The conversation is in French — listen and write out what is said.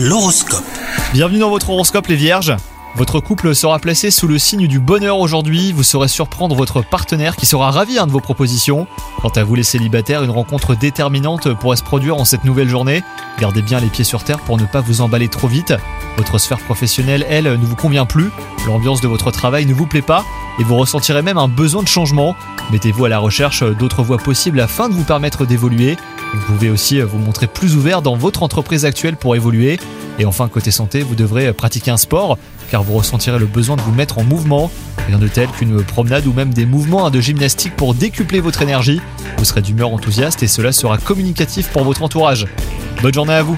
L'horoscope. Bienvenue dans votre horoscope les vierges. Votre couple sera placé sous le signe du bonheur aujourd'hui, vous saurez surprendre votre partenaire qui sera ravi de vos propositions. Quant à vous les célibataires, une rencontre déterminante pourrait se produire en cette nouvelle journée. Gardez bien les pieds sur terre pour ne pas vous emballer trop vite. Votre sphère professionnelle, elle, ne vous convient plus, l'ambiance de votre travail ne vous plaît pas, et vous ressentirez même un besoin de changement. Mettez-vous à la recherche d'autres voies possibles afin de vous permettre d'évoluer. Vous pouvez aussi vous montrer plus ouvert dans votre entreprise actuelle pour évoluer. Et enfin, côté santé, vous devrez pratiquer un sport car vous ressentirez le besoin de vous mettre en mouvement. Rien de tel qu'une promenade ou même des mouvements de gymnastique pour décupler votre énergie. Vous serez d'humeur enthousiaste et cela sera communicatif pour votre entourage. Bonne journée à vous